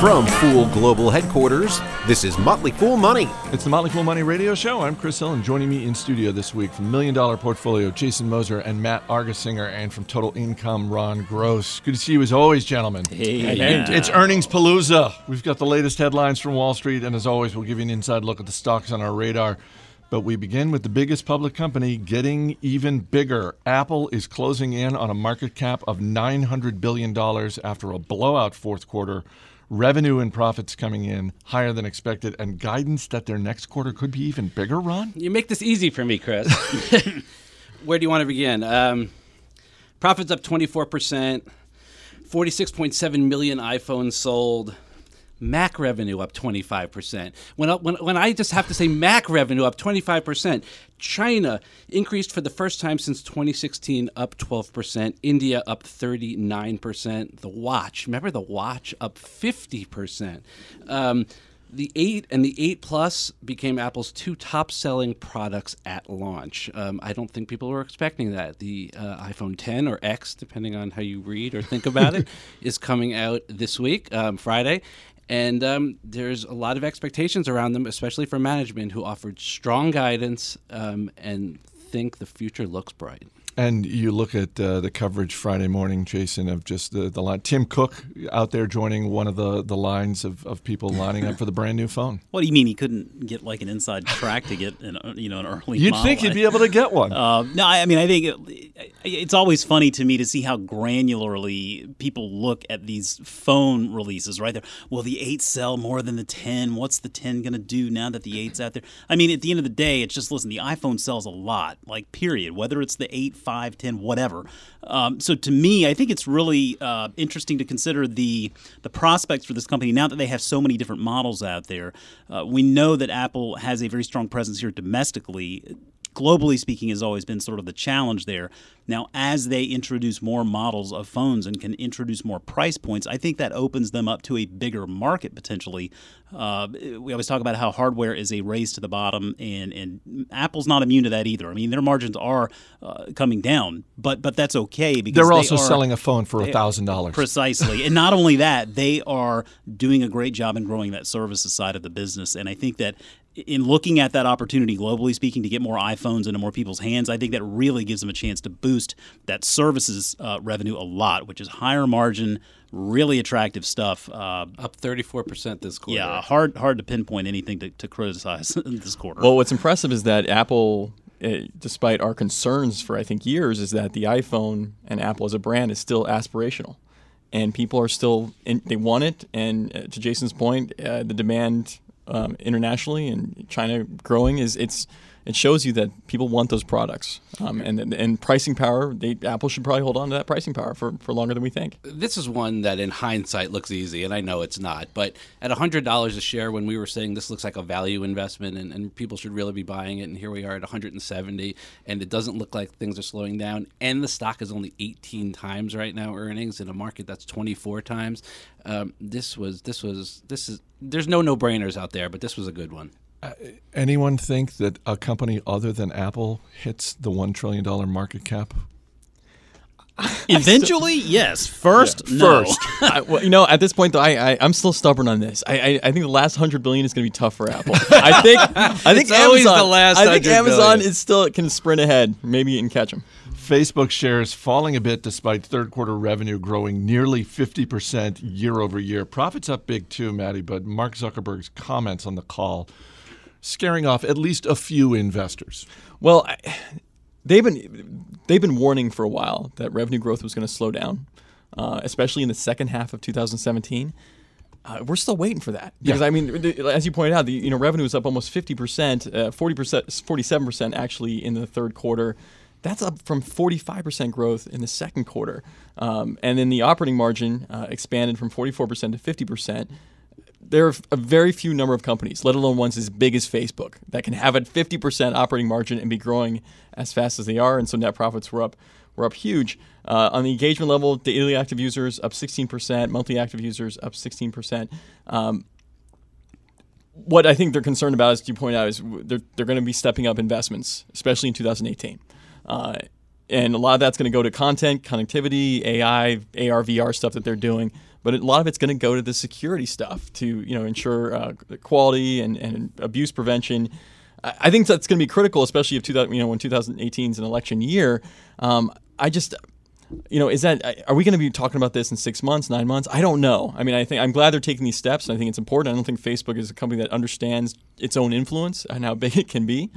From Fool Global Headquarters, this is Motley Fool Money. It's the Motley Fool Money Radio Show. I'm Chris Hill, and joining me in studio this week from Million Dollar Portfolio, Jason Moser and Matt Argersinger, and from Total Income, Ron Gross. Good to see you as always, gentlemen. Hey. And it's earnings palooza. We've got the latest headlines from Wall Street, and as always, we'll give you an inside look at the stocks on our radar. But we begin with the biggest public company getting even bigger. Apple is closing in on a market cap of $900 billion after a blowout fourth quarter. Revenue and profits coming in higher than expected, and guidance that their next quarter could be even bigger, Ron? You make this easy for me, Chris. Where do you want to begin? Um, profits up 24%, 46.7 million iPhones sold. Mac revenue up 25%. When, when, when I just have to say Mac revenue up 25%, China increased for the first time since 2016, up 12%. India up 39%. The watch, remember the watch, up 50%. Um, the 8 and the 8 Plus became Apple's two top selling products at launch. Um, I don't think people were expecting that. The uh, iPhone 10 or X, depending on how you read or think about it, is coming out this week, um, Friday. And um, there's a lot of expectations around them, especially for management who offered strong guidance um, and think the future looks bright. And you look at uh, the coverage Friday morning, Jason, of just the, the line. Tim Cook out there joining one of the, the lines of, of people lining up for the brand new phone. What do you mean he couldn't get like an inside track to get an uh, you know an early? You'd model? think you'd be able to get one. Uh, no, I mean I think it, it's always funny to me to see how granularly people look at these phone releases. Right there, will the eight sell more than the ten? What's the ten going to do now that the eight's out there? I mean, at the end of the day, it's just listen. The iPhone sells a lot, like period. Whether it's the eight, five, ten, whatever. Um, so to me, I think it's really uh, interesting to consider the the prospects for this company now that they have so many different models out there. Uh, we know that Apple has a very strong presence here domestically globally speaking, has always been sort of the challenge there. Now, as they introduce more models of phones and can introduce more price points, I think that opens them up to a bigger market potentially. Uh, we always talk about how hardware is a race to the bottom, and, and Apple's not immune to that either. I mean, their margins are uh, coming down, but but that's okay because They're they also are- selling a phone for they- thousand dollars. Precisely. and not only that, they are doing a great job in growing that services side of the business. And I think that in looking at that opportunity, globally speaking, to get more iPhones into more people's hands, I think that really gives them a chance to boost that services uh, revenue a lot, which is higher margin, really attractive stuff. Uh, Up 34% this quarter. yeah, hard hard to pinpoint anything to, to criticize this quarter. Well, what's impressive is that Apple, eh, despite our concerns for I think years, is that the iPhone and Apple as a brand is still aspirational, and people are still in, they want it. And uh, to Jason's point, uh, the demand um, internationally and China growing is it's it shows you that people want those products, um, and and pricing power. They, Apple should probably hold on to that pricing power for, for longer than we think. this is one that in hindsight looks easy, and I know it's not. But at $100 a share, when we were saying this looks like a value investment and, and people should really be buying it, and here we are at 170, and it doesn't look like things are slowing down, and the stock is only 18 times right now earnings in a market that's 24 times. Um, this was this was this is there's no no brainers out there, but this was a good one. Uh, anyone think that a company other than Apple hits the one trillion dollar market cap? Eventually, yes. First, no. First, I, well, you know, at this point, though, I, I I'm still stubborn on this. I, I I think the last hundred billion is going to be tough for Apple. I think I think It's Amazon. the last I think Amazon billion. is still can sprint ahead. Maybe you can catch them. Facebook shares falling a bit despite third quarter revenue growing nearly 50% year over year. Profits up big too, Maddie, but Mark Zuckerberg's comments on the call scaring off at least a few investors. Well, I, they've been they've been warning for a while that revenue growth was going to slow down, uh, especially in the second half of 2017. Uh, we're still waiting for that because Yeah. I mean, as you pointed out, the you know revenue is up almost 50 percent, uh, 40 percent, 47 percent actually in the third quarter. That's up from 45 percent growth in the second quarter, um, and then the operating margin uh, expanded from 44 percent to 50 percent there are a very few number of companies, let alone ones as big as Facebook, that can have a 50% operating margin and be growing as fast as they are. And so net profits were up were up huge. Uh, on the engagement level, daily active users up 16%, monthly active users up 16%. Um, what I think they're concerned about, as you point out, is they're they're going to be stepping up investments, especially in 2018. Uh, and a lot of that's going to go to content, connectivity, AI, AR, VR stuff that they're doing. But a lot of it's going to go to the security stuff to you know ensure uh, quality and, and abuse prevention. I think that's going to be critical, especially if 2000, you know when 2018 is an election year. Um, I just you know, is that are we going to be talking about this in six months, nine months? I don't know. I mean, I think I'm glad they're taking these steps, and I think it's important. I don't think Facebook is a company that understands its own influence and how big it can be.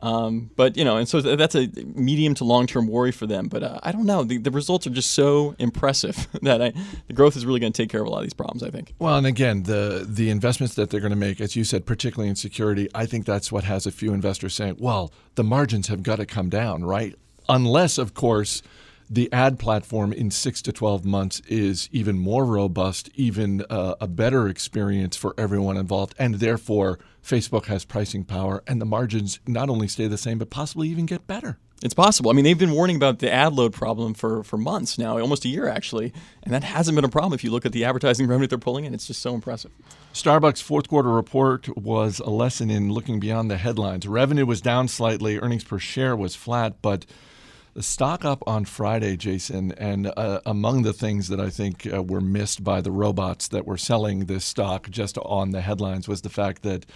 Um, but you know, and so that's a medium to long term worry for them. But uh, I don't know. The, the results are just so impressive that I, the growth is really going to take care of a lot of these problems. I think. Well, and again, the the investments that they're going to make, as you said, particularly in security, I think that's what has a few investors saying, "Well, the margins have got to come down, right?" Unless, of course, the ad platform in six to 12 months is even more robust, even uh, a better experience for everyone involved, and therefore Facebook has pricing power, and the margins not only stay the same, but possibly even get better. It's possible. I mean, they've been warning about the ad load problem for, for months now, almost a year actually, and that hasn't been a problem if you look at the advertising revenue they're pulling in. It's just so impressive. Starbucks' fourth quarter report was a lesson in looking beyond the headlines. Revenue was down slightly, earnings per share was flat, but stock up on Friday, Jason, and uh, among the things that I think uh, were missed by the robots that were selling this stock just on the headlines was the fact that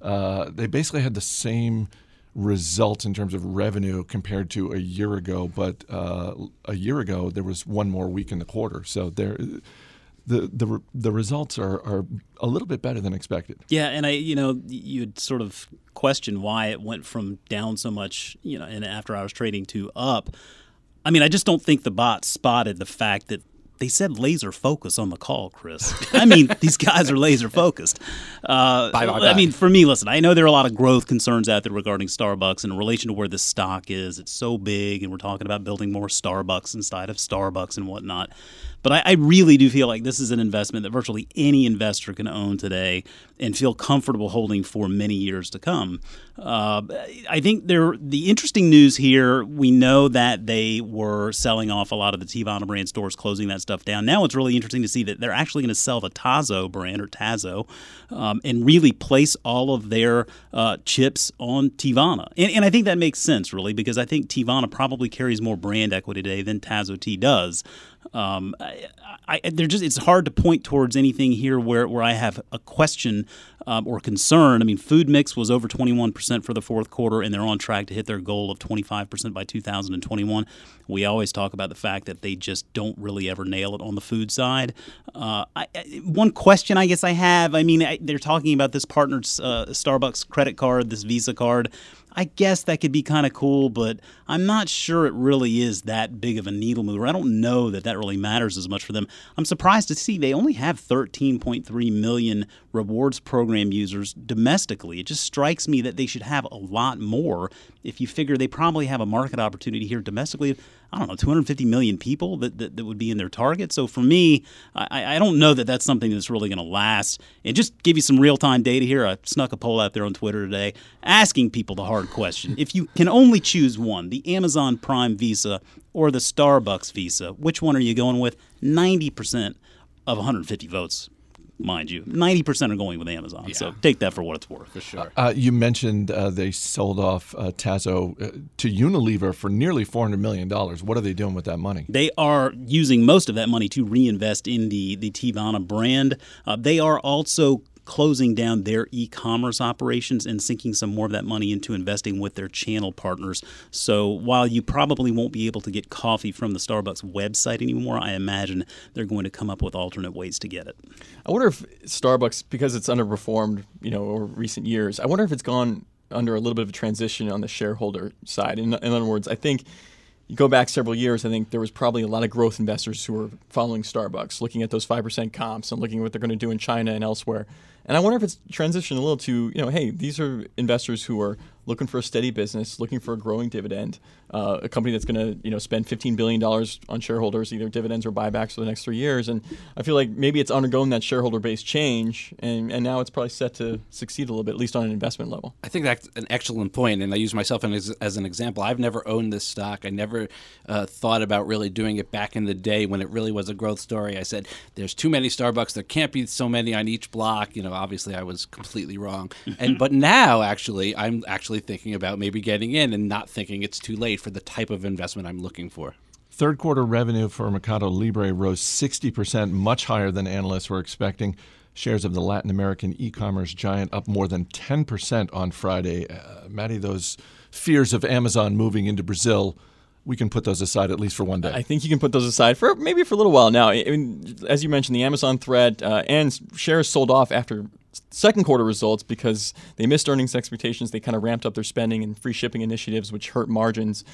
uh, they basically had the same results in terms of revenue compared to a year ago, but uh, a year ago there was one more week in the quarter, so there. The, the the results are, are a little bit better than expected. Yeah, and I you know you'd sort of question why it went from down so much you know in after hours trading to up. I mean, I just don't think the bot spotted the fact that they said laser focus on the call, Chris. I mean, these guys are laser focused. Uh, Bye, bye, I mean, for me, listen, I know there are a lot of growth concerns out there regarding Starbucks in relation to where the stock is. It's so big, and we're talking about building more Starbucks inside of Starbucks and whatnot. But I, I really do feel like this is an investment that virtually any investor can own today and feel comfortable holding for many years to come. Uh, I think there. The interesting news here, we know that they were selling off a lot of the Teavana brand stores, closing that stuff down. Now it's really interesting to see that they're actually going to sell the Tazo brand or Tazo, um, and really place all of their uh, chips on Teavana. And, and I think that makes sense, really, because I think Teavana probably carries more brand equity today than Tazo Tea does. Um, I, I, they're just it's hard to point towards anything here where, where I have a question um, or concern. I mean, food mix was over 21% for the fourth quarter, and they're on track to hit their goal of 25% by 2021. We always talk about the fact that they just don't really ever nail it on the food side. Uh, I, one question I guess I have I mean, they're talking about this partnered uh, Starbucks credit card, this Visa card. I guess that could be kind of cool, but I'm not sure it really is that big of a needle mover. I don't know that that really matters as much for them. I'm surprised to see they only have 13.3 million rewards program users domestically. It just strikes me that they should have a lot more if you figure they probably have a market opportunity here domestically. I don't know, 250 million people that, that, that would be in their target. So for me, I, I don't know that that's something that's really going to last. And just give you some real time data here. I snuck a poll out there on Twitter today asking people the hard question. if you can only choose one, the Amazon Prime Visa or the Starbucks Visa, which one are you going with? 90% of 150 votes. Mind you, 90% are going with Amazon. So take that for what it's worth. For sure. Uh, you mentioned uh, they sold off uh, Tazo uh, to Unilever for nearly $400 million. What are they doing with that money? They are using most of that money to reinvest in the the Teavana brand. Uh, they are also closing down their e-commerce operations and sinking some more of that money into investing with their channel partners. So while you probably won't be able to get coffee from the Starbucks website anymore, I imagine they're going to come up with alternate ways to get it. I wonder if Starbucks, because it's underperformed, you know, over recent years, I wonder if it's gone under a little bit of a transition on the shareholder side. In, in other words, I think you go back several years, I think there was probably a lot of growth investors who were following Starbucks, looking at those 5% comps and looking at what they're going to do in China and elsewhere. And I wonder if it's transitioned a little to, you know, hey, these are investors who are looking for a steady business, looking for a growing dividend, uh, a company that's going to, you know, spend $15 billion on shareholders, either dividends or buybacks for the next three years. And I feel like maybe it's undergoing that shareholder base change, and, and now it's probably set to succeed a little bit, at least on an investment level. I think that's an excellent point, and I use myself as, as an example. I've never owned this stock. I never uh, thought about really doing it back in the day when it really was a growth story. I said, "There's too many Starbucks. There can't be so many on each block. You know, obviously I was completely wrong. And but now actually I'm actually thinking about maybe getting in and not thinking it's too late for the type of investment I'm looking for. Third quarter revenue for Mercado Libre rose 60%, much higher than analysts were expecting. Shares of the Latin American e commerce giant up more than 10% on Friday. Uh, Maddie, those fears of Amazon moving into Brazil, we can put those aside at least for one day. I think you can put those aside for maybe for a little while now. I mean, as you mentioned, the Amazon threat uh, and shares sold off after second quarter results because they missed earnings expectations. They kind of ramped up their spending and free shipping initiatives, which hurt margins.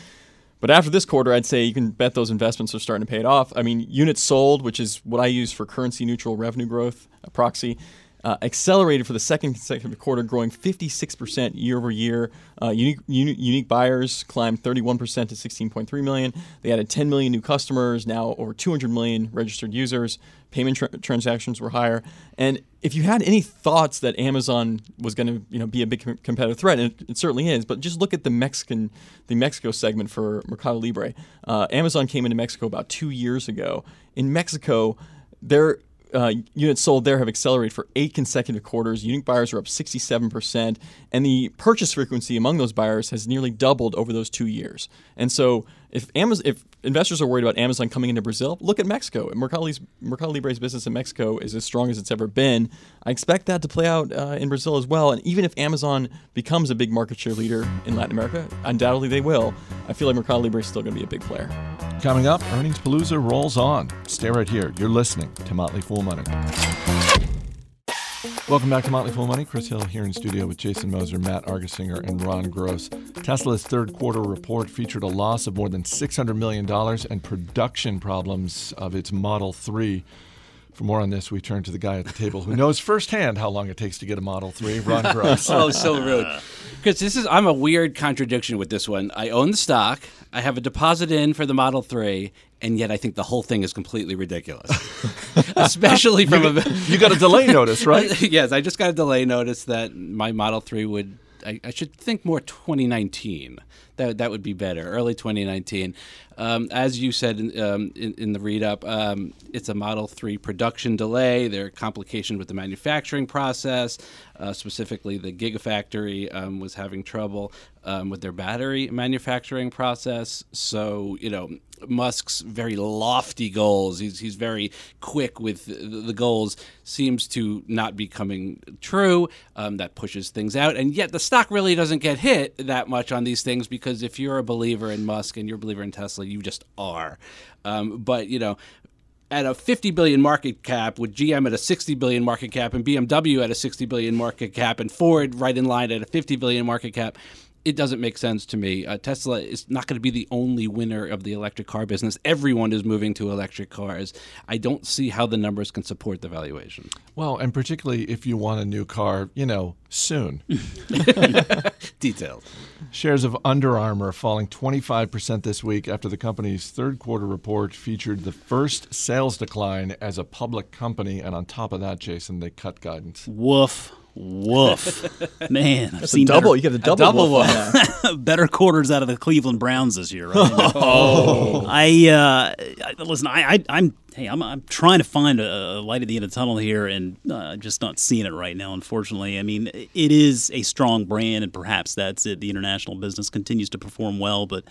But after this quarter, I'd say you can bet those investments are starting to pay it off. I mean, units sold, which is what I use for currency neutral revenue growth, a proxy, uh, accelerated for the second consecutive quarter, growing 56% year over year. Uh, unique, uni- unique buyers climbed 31% to 16.3 million. They added 10 million new customers, now over 200 million registered users. Payment tra- transactions were higher. And if you had any thoughts that Amazon was going to you know, be a big com- competitive threat, and it, it, certainly is, but just look at the Mexican, the Mexico segment for Mercado Libre. Uh, Amazon came into Mexico about two years ago. In Mexico, their uh, units sold there have accelerated for eight consecutive quarters. Unique buyers are up 67%, and the purchase frequency among those buyers has nearly doubled over those two years. And so, if Amazon, if investors are worried about Amazon coming into Brazil, look at Mexico. Mercado, Mercado Libre's business in Mexico is as strong as it's ever been. I expect that to play out uh, in Brazil as well. And even if Amazon becomes a big market share leader in Latin America, undoubtedly they will. I feel like Mercado Libre is still going to be a big player. Coming up, Earnings Palooza rolls on. Stay right here. You're listening to Motley Fool Money. Welcome back to Motley Fool Money. Chris Hill here in studio with Jason Moser, Matt Argersinger, and Ron Gross. Tesla's third quarter report featured a loss of more than $600 million and production problems of its Model 3. For more on this, we turn to the guy at the table who knows firsthand how long it takes to get a Model 3, Ron Gross. oh, so rude. Because this is, I'm a weird contradiction with this one. I own the stock, I have a deposit in for the Model 3, and yet I think the whole thing is completely ridiculous. Especially from you, a. you got a delay notice, right? yes, I just got a delay notice that my Model 3 would. I, I should think more 2019 that that would be better. Early 2019, um, as you said in, um, in, in, the read up, um, it's a Model 3 production delay. There are complications with the manufacturing process. Uh, specifically, the Gigafactory um, was having trouble um, with their battery manufacturing process. So you know, Musk's very lofty goals. He's he's very quick with the, goals. Seems to not be coming true. Um, that pushes things out, and yet the stock really doesn't get hit that much on these things because if you're a believer in Musk and you're a believer in Tesla, you just are. Um, but you know, at a 50 billion market cap with GM at a 60 billion market cap and BMW at a 60 billion market cap and Ford right in line at a 50 billion market cap it doesn't make sense to me. Uh, Tesla is not going to be the only winner of the electric car business. Everyone is moving to electric cars. I don't see how the numbers can support the valuation. Well, and particularly if you want a new car, you know, soon. Details. Shares of Under Armour falling 25% this week after the company's third quarter report featured the first sales decline as a public company. And on top of that, Jason, they cut guidance. Woof. Woof, man! I've That's seen double. Better, you get the double, double woof. woof. better quarters out of the Cleveland Browns this year. Right? oh, I uh, listen. I, I am hey, I'm, I'm trying to find a, light at the end of the tunnel here, and uh, just not seeing it right now. Unfortunately, I mean, it is a strong brand, and perhaps that's it. The international business continues to perform well, but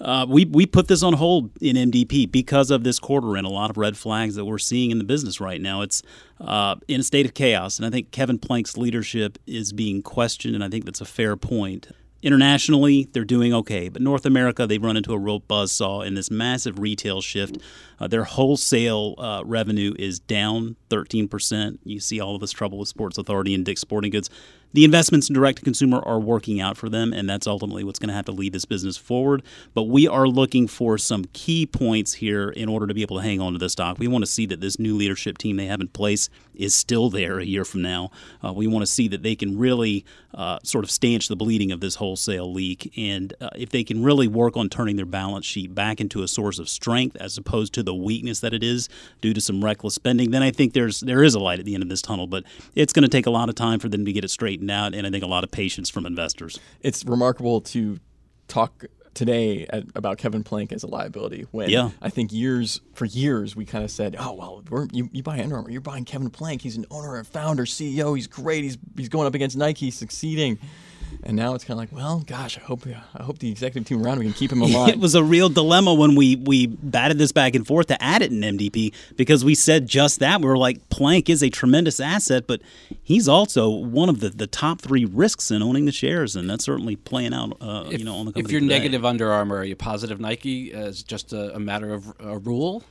uh, we we put this on hold in MDP because of this quarter and a lot of red flags that we're seeing in the business right now. It's uh, in a state of chaos, and I think Kevin Plank's leadership is being questioned, and I think that's a fair point. Internationally, they're doing okay, but North America, they've run into a real buzzsaw in this massive retail shift. Uh, their wholesale uh, revenue is down 13%. You see all of this trouble with Sports Authority and Dick's Sporting Goods the investments in direct to consumer are working out for them, and that's ultimately what's going to have to lead this business forward. But we are looking for some key points here in order to be able to hang on to the stock. We want to see that this new leadership team they have in place is still there a year from now. Uh, we want to see that they can really uh, sort of stanch the bleeding of this wholesale leak, and uh, if they can really work on turning their balance sheet back into a source of strength as opposed to the weakness that it is due to some reckless spending, then I think there's there is a light at the end of this tunnel. But it's going to take a lot of time for them to get it straight straightened out, and I think a lot of patience from investors. It's remarkable to talk today at, about Kevin Plank as a liability. When Yeah. I think years for years we kind of said, oh well, we're, you you buy Under Armour, you're buying Kevin Plank. He's an owner and founder, CEO. He's great. He's he's going up against Nike, he's succeeding. And now it's kind of like, well, gosh, I hope I hope the executive team around we can keep him alive. It was a real dilemma when we we batted this back and forth to add it in MDP because we said just that. We were like, Plank is a tremendous asset, but he's also one of the, the top three risks in owning the shares, and that's certainly playing out. Uh, If, you know, on the company if you're today. negative Under Armour, are you positive Nike as just a, a matter of a rule?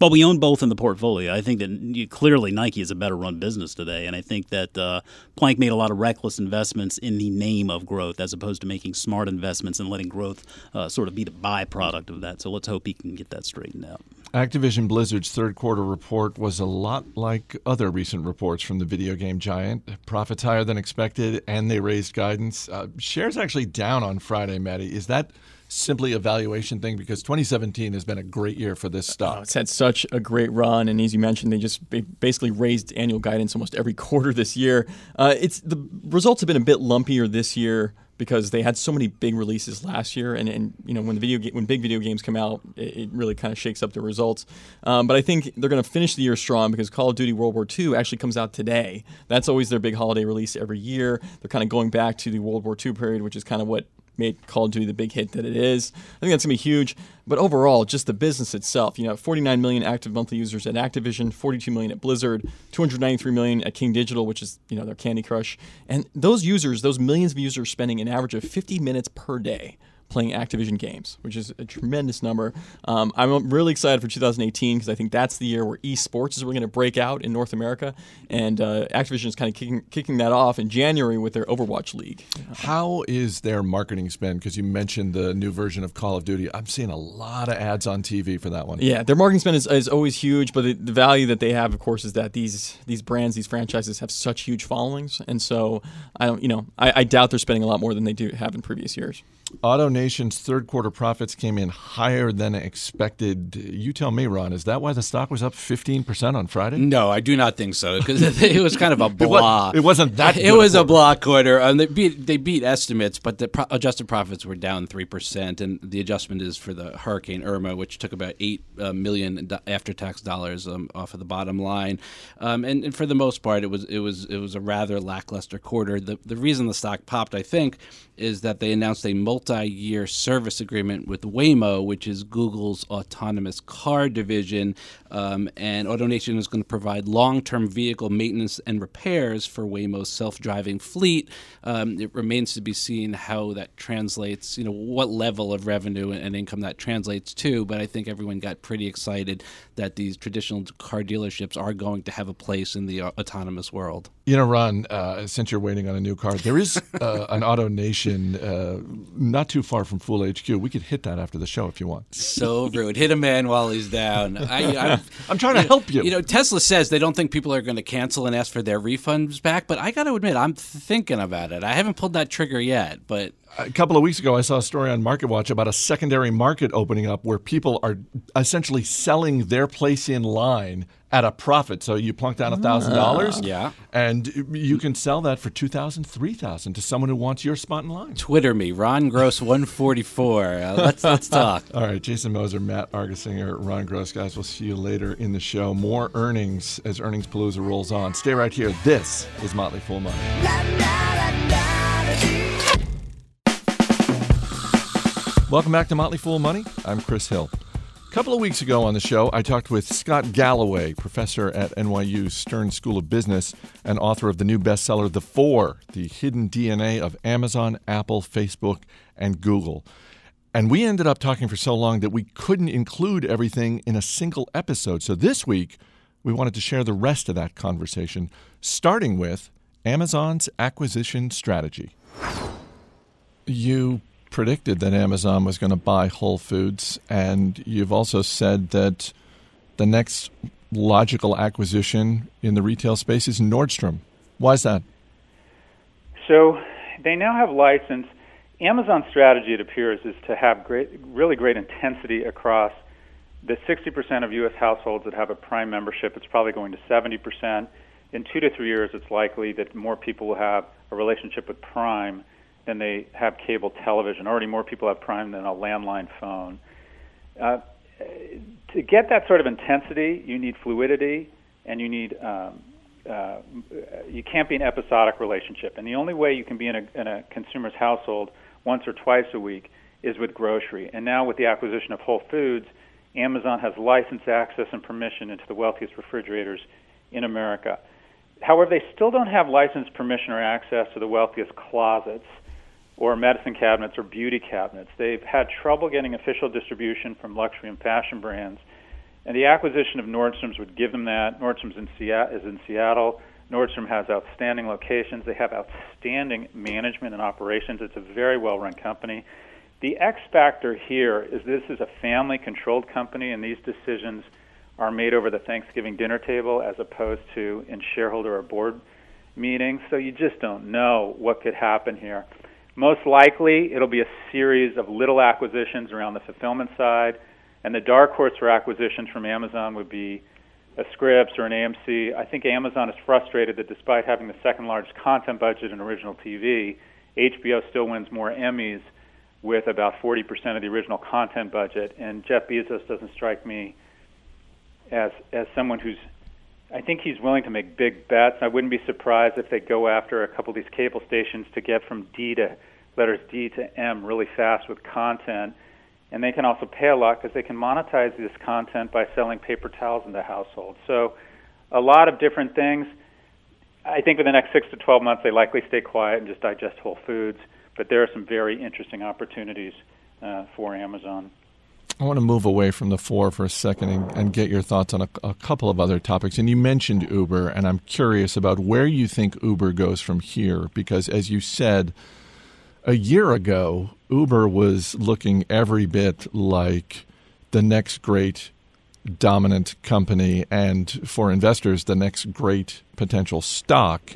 But we own both in the portfolio. I think that clearly Nike is a better run business today, and I think that uh, Plank made a lot of reckless investments in the name of growth, as opposed to making smart investments and letting growth uh, sort of be the byproduct of that. So let's hope he can get that straightened out. Activision Blizzard's third quarter report was a lot like other recent reports from the video game giant. Profits higher than expected, and they raised guidance. Uh, shares actually down on Friday, Maddie. Is that simply a valuation thing? Because 2017 has been a great year for this Oh, stock. it's had such a great run, and as you mentioned, they just basically raised annual guidance almost every quarter this year. Uh, it's the results have been a bit lumpier this year because they had so many big releases last year, and, and you know when the video ga- when big video games come out, it, it really kind of shakes up the results. Um, but I think they're going to finish the year strong because Call of Duty World War II actually comes out today. That's always their big holiday release every year. They're kind of going back to the World War II period, which is kind of what made Call of Duty the big hit that it is. I think that's gonna be huge. But overall, just the business itself, you know, 49 million active monthly users at Activision, 42 million at Blizzard, 293 million at King Digital, which is you know their Candy Crush, and those users, those millions of users, spending an average of 50 minutes per day playing Activision games, which is a tremendous number. Um, I'm really excited for 2018 because I think that's the year where esports is really going to break out in North America, and uh, Activision is kind of kicking, kicking that off in January with their Overwatch League. How is their marketing spend? Because you mentioned the new version of Call of Duty. I'm seeing a lot of ads on TV for that one. Yeah, their marketing spend is, is always huge, but the, the value that they have, of course, is that these these brands, these franchises have such huge followings, and so I don't, you know, I, I doubt they're spending a lot more than they do have in previous years. AutoNation's third quarter profits came in higher than expected. You tell me, Ron, is that why the stock was up 15% on Friday? No, I do not think so because it was kind of a It, blah. was, it wasn't that It was a quarter. block quarter. and they beat they beat estimates, but the pro- adjusted profits were down three percent, and the adjustment is for the Hurricane Irma, which took about eight uh, million after tax dollars um, off of the bottom line. Um, and, and for the most part, it was it was it was a rather lackluster quarter. The the reason the stock popped, I think, is that they announced a multi-year service agreement with Waymo, which is Google's autonomous car division, um, and AutoNation is going to provide long-term vehicle maintenance and repairs for Waymo's self-driving fleet. Um, it remains to be seen how that translates, you know, what level of revenue and income that translates to. But I think everyone got pretty excited that these traditional car dealerships are going to have a place in the autonomous world. You know, Ron, uh, since you're waiting on a new car, there is uh, an AutoNation uh, not too far from Fool HQ. We could hit that after the show if you want. So rude. Hit a man while he's down. I, I'm, I'm trying to help you. You know, Tesla says they don't think people are going to cancel and ask for their refunds back, but I got to admit, I'm thinking about it. I haven't pulled that trigger yet, but a couple of weeks ago, I saw a story on MarketWatch about a secondary market opening up where people are essentially selling their place in line at a profit. So you plunk down a thousand dollars, Yeah. and you can sell that for two thousand, three thousand to someone who wants your spot in line. Twitter me, Ron Gross 144. Uh, let's let's talk. All right, Jason Moser, Matt Argersinger, Ron Gross, guys. We'll see you later in the show. More earnings as Earnings Palooza rolls on. Stay right here. This is Motley Fool Money. Welcome back to Motley Fool Money. I'm Chris Hill. A couple of weeks ago on the show, I talked with Scott Galloway, professor at NYU Stern School of Business and author of the new bestseller, The Four The Hidden DNA of Amazon, Apple, Facebook, and Google. And we ended up talking for so long that we couldn't include everything in a single episode. So this week, we wanted to share the rest of that conversation, starting with Amazon's acquisition strategy. You predicted that Amazon was going to buy Whole Foods, and you've also said that the next logical acquisition in the retail space is Nordstrom. Why is that? So they now have license. Amazon's strategy, it appears, is to have great, really great intensity across the 60% of U.S. households that have a Prime membership. It's probably going to 70%. In two to three years, it's likely that more people will have a relationship with Prime than they have cable television. Already more people have Prime than a landline phone. Uh, to get that sort of intensity, you need fluidity and you need um, uh, you can't be an episodic relationship. And the only way you can be in a, in a consumer's household once or twice a week is with grocery. And now with the acquisition of Whole Foods, Amazon has license access and permission into the wealthiest refrigerators in America. However, they still don't have license, permission, or access to the wealthiest closets or medicine cabinets or beauty cabinets. They've had trouble getting official distribution from luxury and fashion brands. And the acquisition of Nordstrom's would give them that. Nordstrom's in Seattle, is in Seattle. Nordstrom has outstanding locations. They have outstanding management and operations. It's a very well run company. The X factor here is this is a family controlled company, and these decisions are made over the Thanksgiving dinner table as opposed to in shareholder or board meetings. So you just don't know what could happen here. Most likely, it'll be a series of little acquisitions around the fulfillment side, and the dark horse for acquisitions from Amazon would be a Scripps or an AMC. I think Amazon is frustrated that despite having the second largest content budget in original TV, HBO still wins more Emmys with about 40% of the original content budget. And Jeff Bezos doesn't strike me as as someone who's I think he's willing to make big bets. I wouldn't be surprised if they go after a couple of these cable stations to get from D to letters D to M really fast with content. And they can also pay a lot because they can monetize this content by selling paper towels in the household. So, a lot of different things. I think for the next six to 12 months, they likely stay quiet and just digest Whole Foods. But there are some very interesting opportunities uh, for Amazon. I want to move away from the four for a second and, and get your thoughts on a, a, couple of other topics. And you mentioned Uber, and I'm curious about where you think Uber goes from here, because as you said, a year ago, Uber was looking every bit like the next great dominant company, and for investors, the next great potential stock.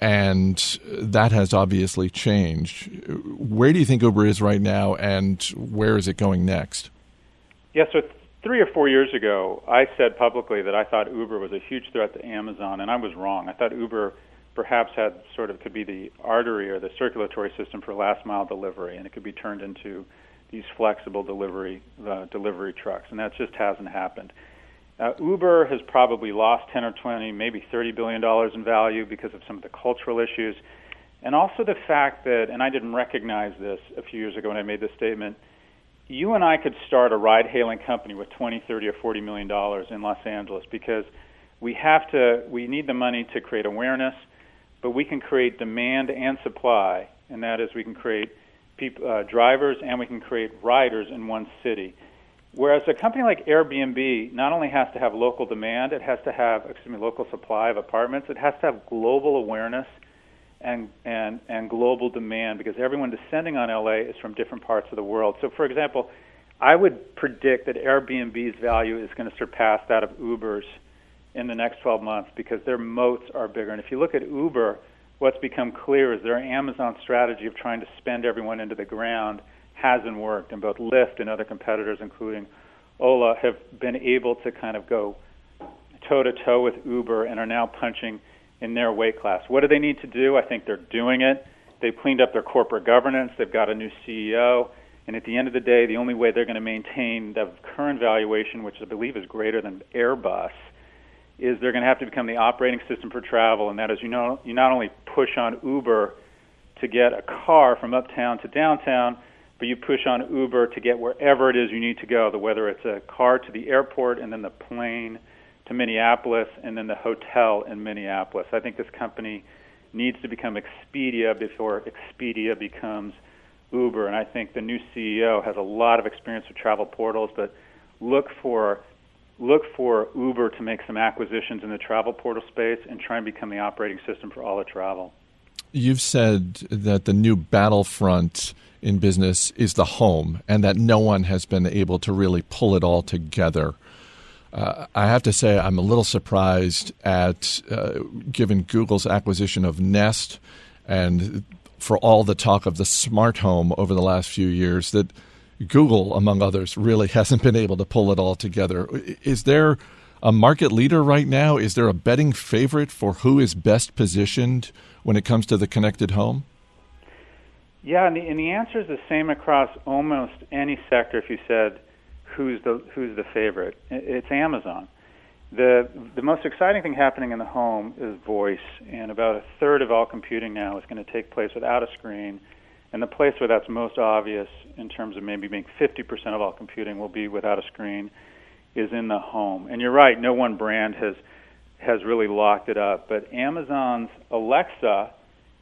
And that has obviously changed. Where do you think Uber is right now, and where is it going next? Yeah, so three or four years ago, I said publicly that I thought Uber was a huge threat to Amazon, and I was wrong. I thought Uber perhaps had sort of could be the artery or the circulatory system for last mile delivery, and it could be turned into these flexible delivery uh, delivery trucks, and that just hasn't happened. Uh, Uber has probably lost 10 or 20, maybe 30 billion dollars in value because of some of the cultural issues, and also the fact that, and I didn't recognize this a few years ago when I made this statement you and I could start a ride hailing company with 20, 30 or 40 million dollars in Los Angeles because we have to we need the money to create awareness, but we can create demand and supply, and that is we can create people, uh, drivers and we can create riders in one city. Whereas a company like Airbnb not only has to have local demand, it has to have excuse me local supply of apartments, it has to have global awareness and, and, and global demand because everyone descending on LA is from different parts of the world. So, for example, I would predict that Airbnb's value is going to surpass that of Uber's in the next 12 months because their moats are bigger. And if you look at Uber, what's become clear is their Amazon strategy of trying to spend everyone into the ground hasn't worked. And both Lyft and other competitors, including Ola, have been able to kind of go toe to toe with Uber and are now punching in their weight class. What do they need to do? I think they're doing it. They've cleaned up their corporate governance. They've got a new CEO. And at the end of the day, the only way they're going to maintain the current valuation, which I believe is greater than Airbus, is they're going to have to become the operating system for travel. And that is, you know, you not only push on Uber to get a car from uptown to downtown, but you push on Uber to get wherever it is you need to go, whether it's a car to the airport and then the plane to Minneapolis and then the hotel in Minneapolis. I think this company needs to become Expedia before Expedia becomes Uber. And I think the new CEO has a lot of experience with travel portals, but look for look for Uber to make some acquisitions in the travel portal space and try and become the operating system for all the travel. You've said that the new battlefront in business is the home and that no one has been able to really pull it all together. Uh, I have to say, I'm a little surprised at, uh, given Google's acquisition of Nest and for all the talk of the smart home over the last few years, that Google, among others, really hasn't been able to pull it all together. Is there a market leader right now? Is there a betting favorite for who is best positioned when it comes to the connected home? Yeah, and the, and the answer is the same across almost any sector. If you said who's the who's the favorite, it's Amazon. The the most exciting thing happening in the home is voice, and about a third of all computing now is going to take place without a screen. And the place where that's most obvious, in terms of maybe being 50% of all computing will be without a screen, is in the home. And you're right, no one brand has has really locked it up, but Amazon's Alexa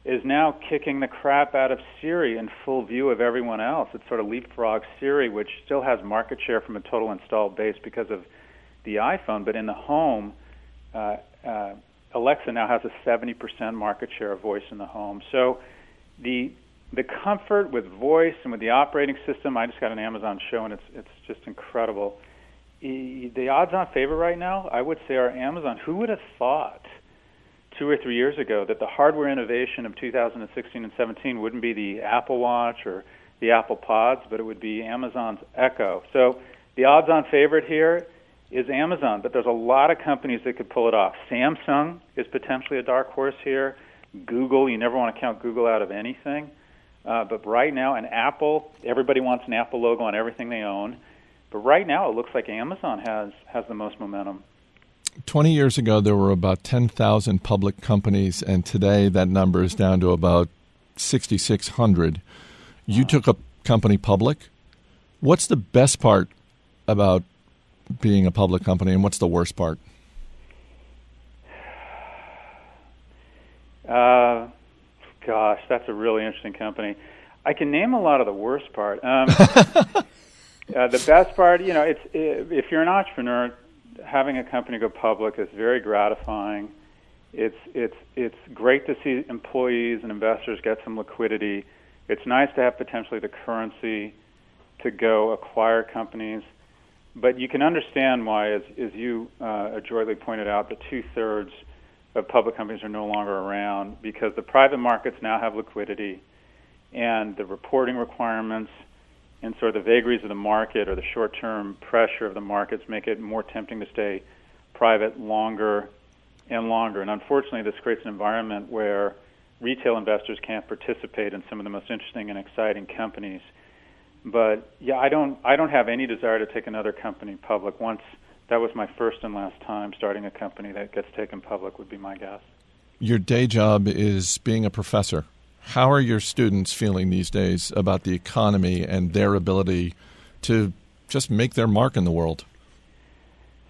is now kicking the crap out of Siri in full view of everyone else. It sort of leapfrogs Siri, which still has market share from a total installed base because of the iPhone, but in the home, uh, uh, Alexa now has a 70% market share of voice in the home. So the the comfort with voice and with the operating system, I just got an Amazon show and it's it's just incredible. The odds-on favor right now, I would say, are Amazon. Who would have thought? Two or three years ago that the hardware innovation of 2016 and 17 wouldn't be the Apple Watch or the Apple Pods, but it would be Amazon's Echo. So the odds-on favorite here is Amazon, but there's a lot of companies that could pull it off. Samsung is potentially a dark horse here. Google, you never want to count Google out of anything. Uh, but right now, and Apple, everybody wants an Apple logo on everything they own. But right now, it looks like Amazon has has the most momentum. 20 years ago, there were about 10,000 public companies, and today that number is down to about 6,600. You took a company public. What's the best part about being a public company, and what's the worst part? Uh, gosh, that's a really interesting company. I can name a lot of the worst part. Um, uh, the best part, you know, it's if you're an entrepreneur, having a company go public is very gratifying. It's it's it's great to see employees and investors get some liquidity. It's nice to have potentially the currency to go acquire companies. But you can understand why, as, as you uh, adroitly pointed out, that two thirds of public companies are no longer around because the private markets now have liquidity and the reporting requirements and sort of the vagaries of the market or the short term pressure of the markets make it more tempting to stay private longer and longer. And unfortunately, this creates an environment where retail investors can't participate in some of the most interesting and exciting companies. But yeah, I don't I don't have any desire to take another company public. Once that was my first and last time starting a company that gets taken public would be my guess. Your day job is being a professor. How are your students feeling these days about the economy and their ability to just make their mark in the world?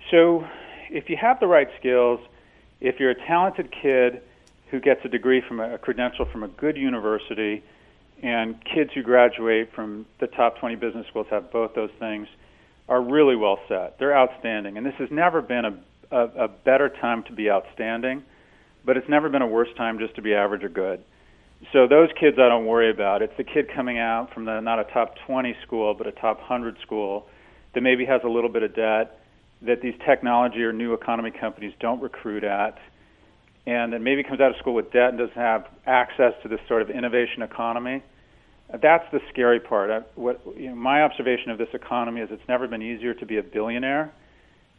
So, if you have the right skills, if you're a talented kid who gets a degree from a, a credential from a good university, and kids who graduate from the top 20 business schools have both those things, are really well set. They're outstanding. And this has never been a, a, a better time to be outstanding, but it's never been a worse time just to be average or good so those kids I don't worry about. It's the kid coming out from the not a top 20 school but a top 100 school that maybe has a little bit of debt that these technology or new economy companies don't recruit at, and that maybe comes out of school with debt and doesn't have access to this sort of innovation economy. That's the scary part. I, what you know, my observation of this economy is it's never been easier to be a billionaire.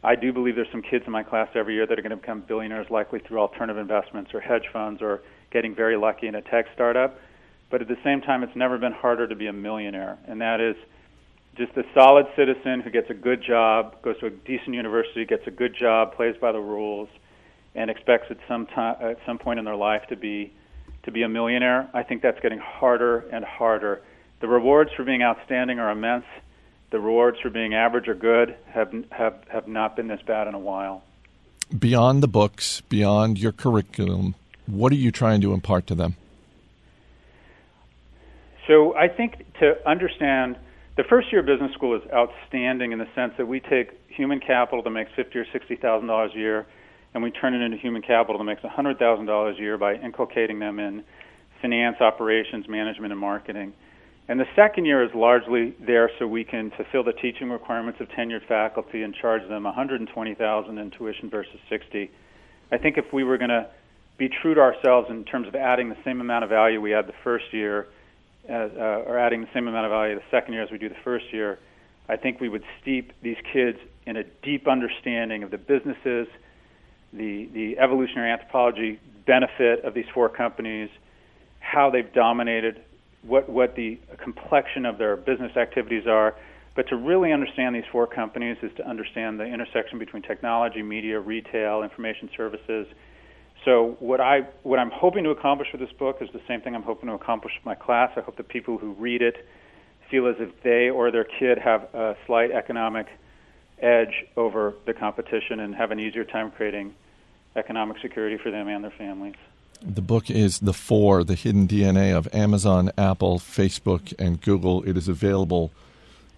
I do believe there's some kids in my class every year that are going to become billionaires, likely through alternative investments or hedge funds or getting very lucky in a tech startup. But at the same time, it's never been harder to be a millionaire, and that is just a solid citizen who gets a good job, goes to a decent university, gets a good job, plays by the rules, and expects at some time at some point in their life to be to be a millionaire. I think that's getting harder and harder. The rewards for being outstanding are immense. The rewards for being average or good have have have not been this bad in a while. Beyond the books, beyond your curriculum, what are you trying to impart to them? So I think to understand the first year of business school is outstanding in the sense that we take human capital that makes fifty or sixty thousand dollars a year, and we turn it into human capital that makes hundred thousand dollars a year by inculcating them in finance, operations, management, and marketing. And the second year is largely there so we can fulfill the teaching requirements of tenured faculty and charge them 120,000 in tuition versus 60. I think if we were going to be true to ourselves in terms of adding the same amount of value we had the first year, as, uh, or adding the same amount of value the second year as we do the first year, I think we would steep these kids in a deep understanding of the businesses, the the evolutionary anthropology benefit of these four companies, how they've dominated what what the complexion of their business activities are. But to really understand these four companies is to understand the intersection between technology, media, retail, information services. So what I what I'm hoping to accomplish with this book is the same thing I'm hoping to accomplish with my class. I hope the people who read it feel as if they or their kid have a slight economic edge over the competition and have an easier time creating economic security for them and their families. The book is The Four, The Hidden DNA of Amazon, Apple, Facebook, and Google. It is available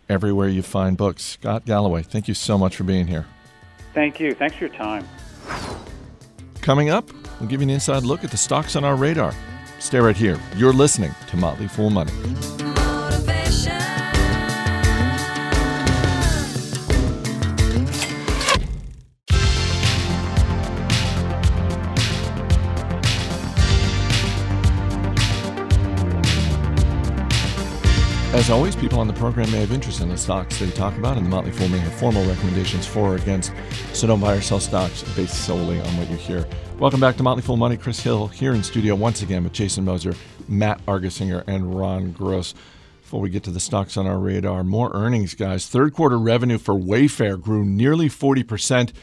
everywhere you find books. Scott Galloway, thank you so much for being here. Thank you. Thanks for your time. Coming up, we'll give you an inside look at the stocks on our radar. Stay right here. You're listening to Motley Fool Money. As always, people on the program may have interest in the stocks they talk about, and the Motley Fool may have formal recommendations for or against, so don't buy or sell stocks based solely on what you hear. Welcome back to Motley Fool Money. Chris Hill here in studio once again with Jason Moser, Matt Argersinger, and Ron Gross. Before we get to the stocks on our radar, more earnings, guys. Third quarter revenue for Wayfair grew nearly 40%,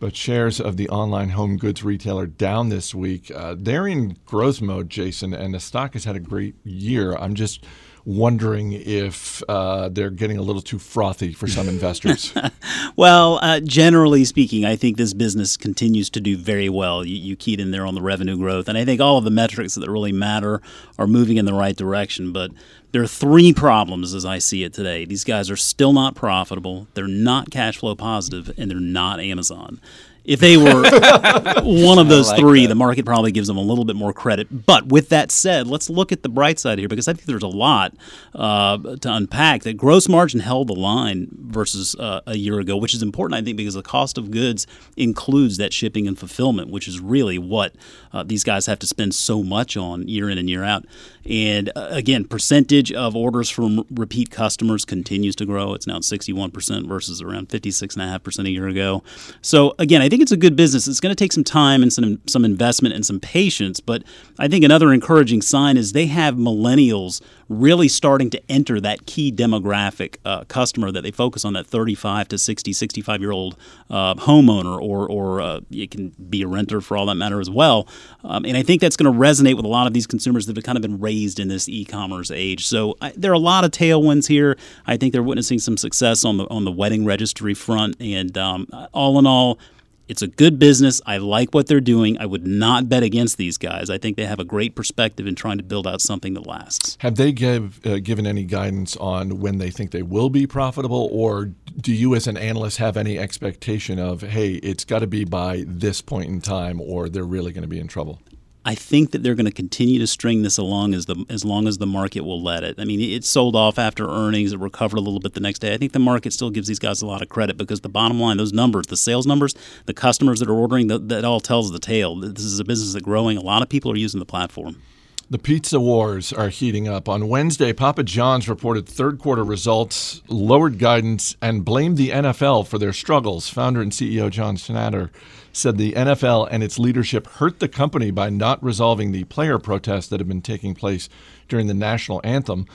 but shares of the online home goods retailer down this week. Uh, they're in growth mode, Jason, and the stock has had a great year. I'm just wondering if uh, they're getting a little too frothy for some investors. well, uh, generally speaking, I think this business continues to do very well. You, you, keyed in there on the revenue growth, and I think all of the metrics that really matter are moving in the right direction. But there are three problems as I see it today. These guys are still not profitable, they're not cash flow positive, and they're not Amazon. If they were one of those like three, that. the market probably gives them a little bit more credit. But with that said, let's look at the bright side here because I think there's a lot uh, to unpack. That gross margin held the line versus uh, a year ago, which is important, I think, because the cost of goods includes that shipping and fulfillment, which is really what uh, these guys have to spend so much on year in and year out. And uh, again, percentage of orders from repeat customers continues to grow. It's now 61% versus around 56.5% a year ago. So again, I think it's a good business. It's going to take some time and some some investment and some patience, but I think another encouraging sign is they have millennials really starting to enter that key demographic uh, customer that they focus on that 35 to 60 65 year old uh, homeowner or or uh, it can be a renter for all that matter as well. Um, and I think that's going to resonate with a lot of these consumers that have kind of been raised in this e-commerce age. So I, there are a lot of tailwinds here. I think they're witnessing some success on the on the wedding registry front and um, all in all it's a good business. I like what they're doing. I would not bet against these guys. I think they have a great perspective in trying to build out something that lasts. Have they give, uh, given any guidance on when they think they will be profitable, or do you, as an analyst, have any expectation of, hey, it's got to be by this point in time, or they're really going to be in trouble? I think that they're going to continue to string this along as the as long as the market will let it. I mean, it sold off after earnings, it recovered a little bit the next day. I think the market still gives these guys a lot of credit because the bottom line, those numbers, the sales numbers, the customers that are ordering, that, that all tells the tale. This is a business that's growing. A lot of people are using the platform. The pizza wars are heating up. On Wednesday, Papa John's reported third quarter results, lowered guidance, and blamed the NFL for their struggles. Founder and CEO John Schnatter said the NFL and its leadership hurt the company by not resolving the player protests that have been taking place during the national anthem.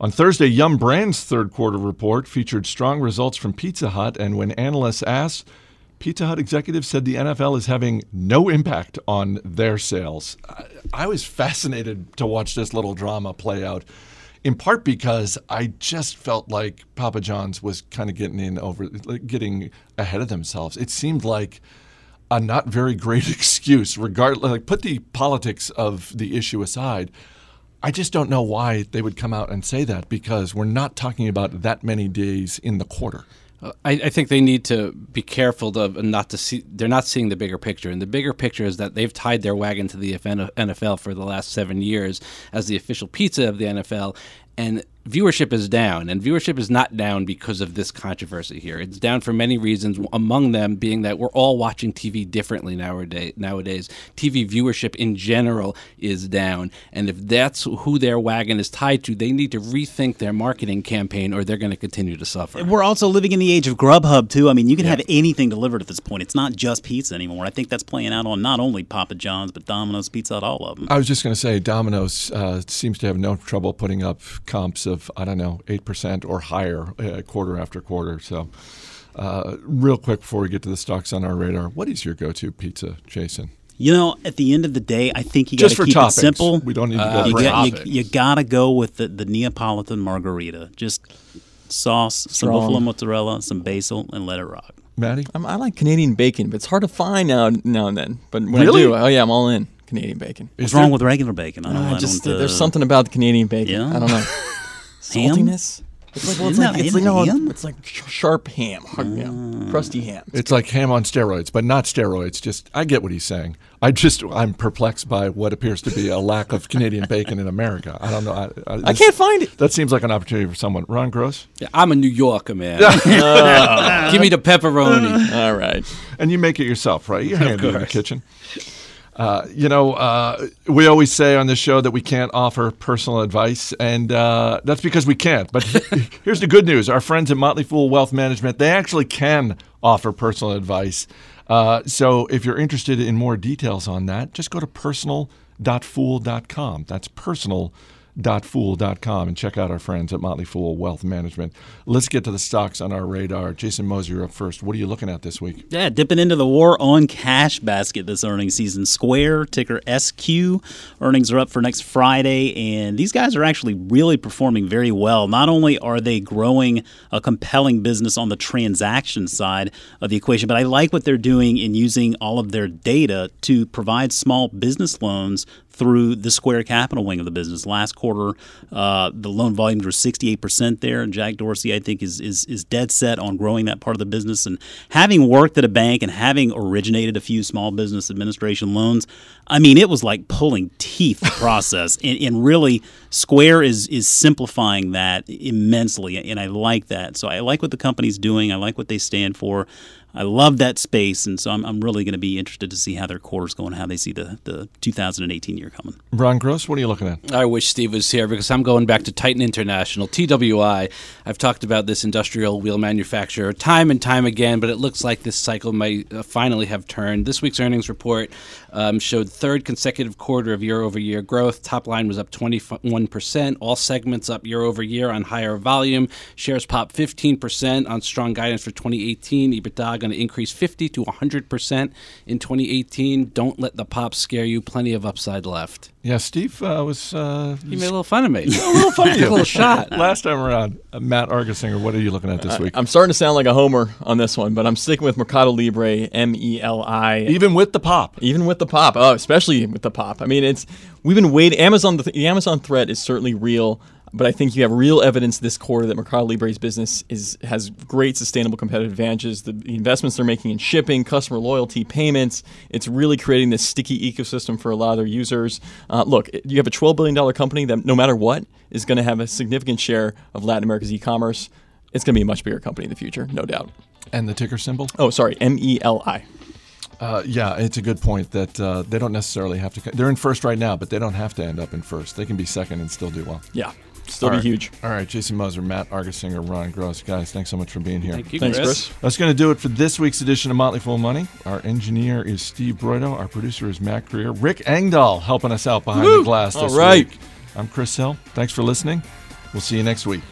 On Thursday, Yum Brand's third quarter report featured strong results from Pizza Hut, and when analysts asked, Pizza Hut executives said the NFL is having no impact on their sales. I was fascinated to watch this little drama play out, in part because I just felt like Papa John's was kind of getting in over, getting ahead of themselves. It seemed like a not very great excuse, regardless. Like, put the politics of the issue aside. I just don't know why they would come out and say that because we're not talking about that many days in the quarter. Uh, I, I, think they need to be careful of not to see. They're not seeing the bigger picture, and the bigger picture is that they've tied their wagon to the NFL for the last seven years as the official pizza of the NFL, and viewership is down, and viewership is not down because of this controversy here. It's down for many reasons. Among them being that we're all watching TV differently nowadays. Nowadays, TV viewership in general is down, and if that's who their wagon is tied to, they need to rethink their marketing campaign, or they're going to continue to suffer. We're also living in the age of Grubhub too. I mean, you can have anything delivered at this point. It's not just pizza anymore. I think that's playing out on not only Papa John's but Domino's, Pizza Hut, all of them. I was just going to say, Domino's uh, seems to have no trouble putting up comps of I don't know eight percent or higher uh, quarter after quarter. So, uh, real quick before we get to the stocks on our radar, what is your go-to pizza, Jason? You know, at the end of the day, I think you got Just to keep toppings. it simple. We don't need to go Uh, you, for got, you, you gotta go with the, the Neapolitan margherita. Just sauce, some buffalo mozzarella, some basil, and let it rock. Maddie? I'm, I like Canadian bacon, but it's hard to find now now and then. But when Really? I do, oh yeah, I'm all in Canadian bacon. What's Is wrong there- with regular bacon? I don't, Uh, I just don't, uh, there's something about the Canadian bacon. Yeah? I don't know. Ham? Saltiness. It's like well, it's like it's like ham? no, Ham? it's like sharp ham, hard, you know, crusty ham. It's like ham on steroids, but not steroids. Just I get what he's saying. I just I'm perplexed by what appears to be a lack of Canadian bacon in America. I don't know. I, I, I can't find it. That seems like an opportunity for someone. Ron Gross, Yeah, I'm a New Yorker, man. Oh. Give me the pepperoni. All right. and you make it yourself, right? You're handy in the kitchen. Uh, you know, uh, we always say on this show that we can't offer personal advice, and uh, that's because we can't. But here's the good news: our friends at Motley Fool Wealth Management they actually can offer personal advice. Uh, so if you're interested in more details on that, just go to personal.fool.com. That's personal.fool.com and check out our friends at Motley Fool Wealth Management. Let's get to the stocks on our radar. Jason Moser, up first. What are you looking at this week? Yeah, dipping into the war on cash basket this earnings season. Square, ticker SQ, earnings are up for next Friday, and these guys are actually really performing very well. Not only are they growing a compelling business on the transaction side of the equation, but I like what they're doing in using all of their data to provide small business loans through the Square Capital wing of the business. Last quarter, uh, the loan volumes were 68% there, and Jack Dorsey, I think, is, is is dead set on growing that part of the business. And having worked at a bank and having originated a few small business administration loans, I mean, it was like pulling teeth the process. and, and really, Square is is simplifying that immensely, and I like that. So I like what the company's doing. I like what they stand for. I love that space, and so I'm, I'm really going to be interested to see how their quarter's going, how they see the, the 2018 year coming. Ron Gross, what are you looking at? I wish Steve was here because I'm going back to Titan International, TWI. I've talked about this industrial wheel manufacturer time and time again, but it looks like this cycle may uh, finally have turned. This week's earnings report um, showed third consecutive quarter of year over year growth. Top line was up 21%. All segments up year over year on higher volume. Shares popped 15% on strong guidance for 2018. EBITDA going to increase 50 to 100% in 2018. Don't let the pop scare you. Plenty of upside left. Yeah, Steve uh, was uh, He made a little fun of me. a little funny. a little shot. Last time around, uh, Matt Argersinger, what are you looking at this week? I'm starting to sound like a homer on this one, but I'm sticking with Mercado Libre, M E L I. Even with the pop, Even with the pop, oh, especially with the pop. I mean, it's we've been waiting. Amazon, the, the Amazon threat is certainly real, but I think you have real evidence this quarter that Mercado Libre's business is has great sustainable competitive advantages. The, the investments they're making in shipping, customer loyalty, payments, it's really creating this sticky ecosystem for a lot of their users. Uh, look, you have a 12 billion dollar company that no matter what is going to have a significant share of Latin America's e-commerce. It's going to be a much bigger company in the future, no doubt. and the ticker symbol. Oh, sorry, M E L I. Uh, yeah, it's a good point that uh, they don't necessarily have to. They're in first right now, but they don't have to end up in first. They can be second and still do well. Yeah, still All be right. huge. All right, Jason Moser, Matt Argersinger, Ron Gross, guys, thanks so much for being here. Thank you, Thanks, Chris. Chris. That's going to do it for this week's edition of Motley Fool Money. Our engineer is Steve Broido. Our producer is Matt Greer. Rick Engdahl helping us out behind the glass All this right. week. I'm Chris Hill. Thanks for listening. We'll see you next week.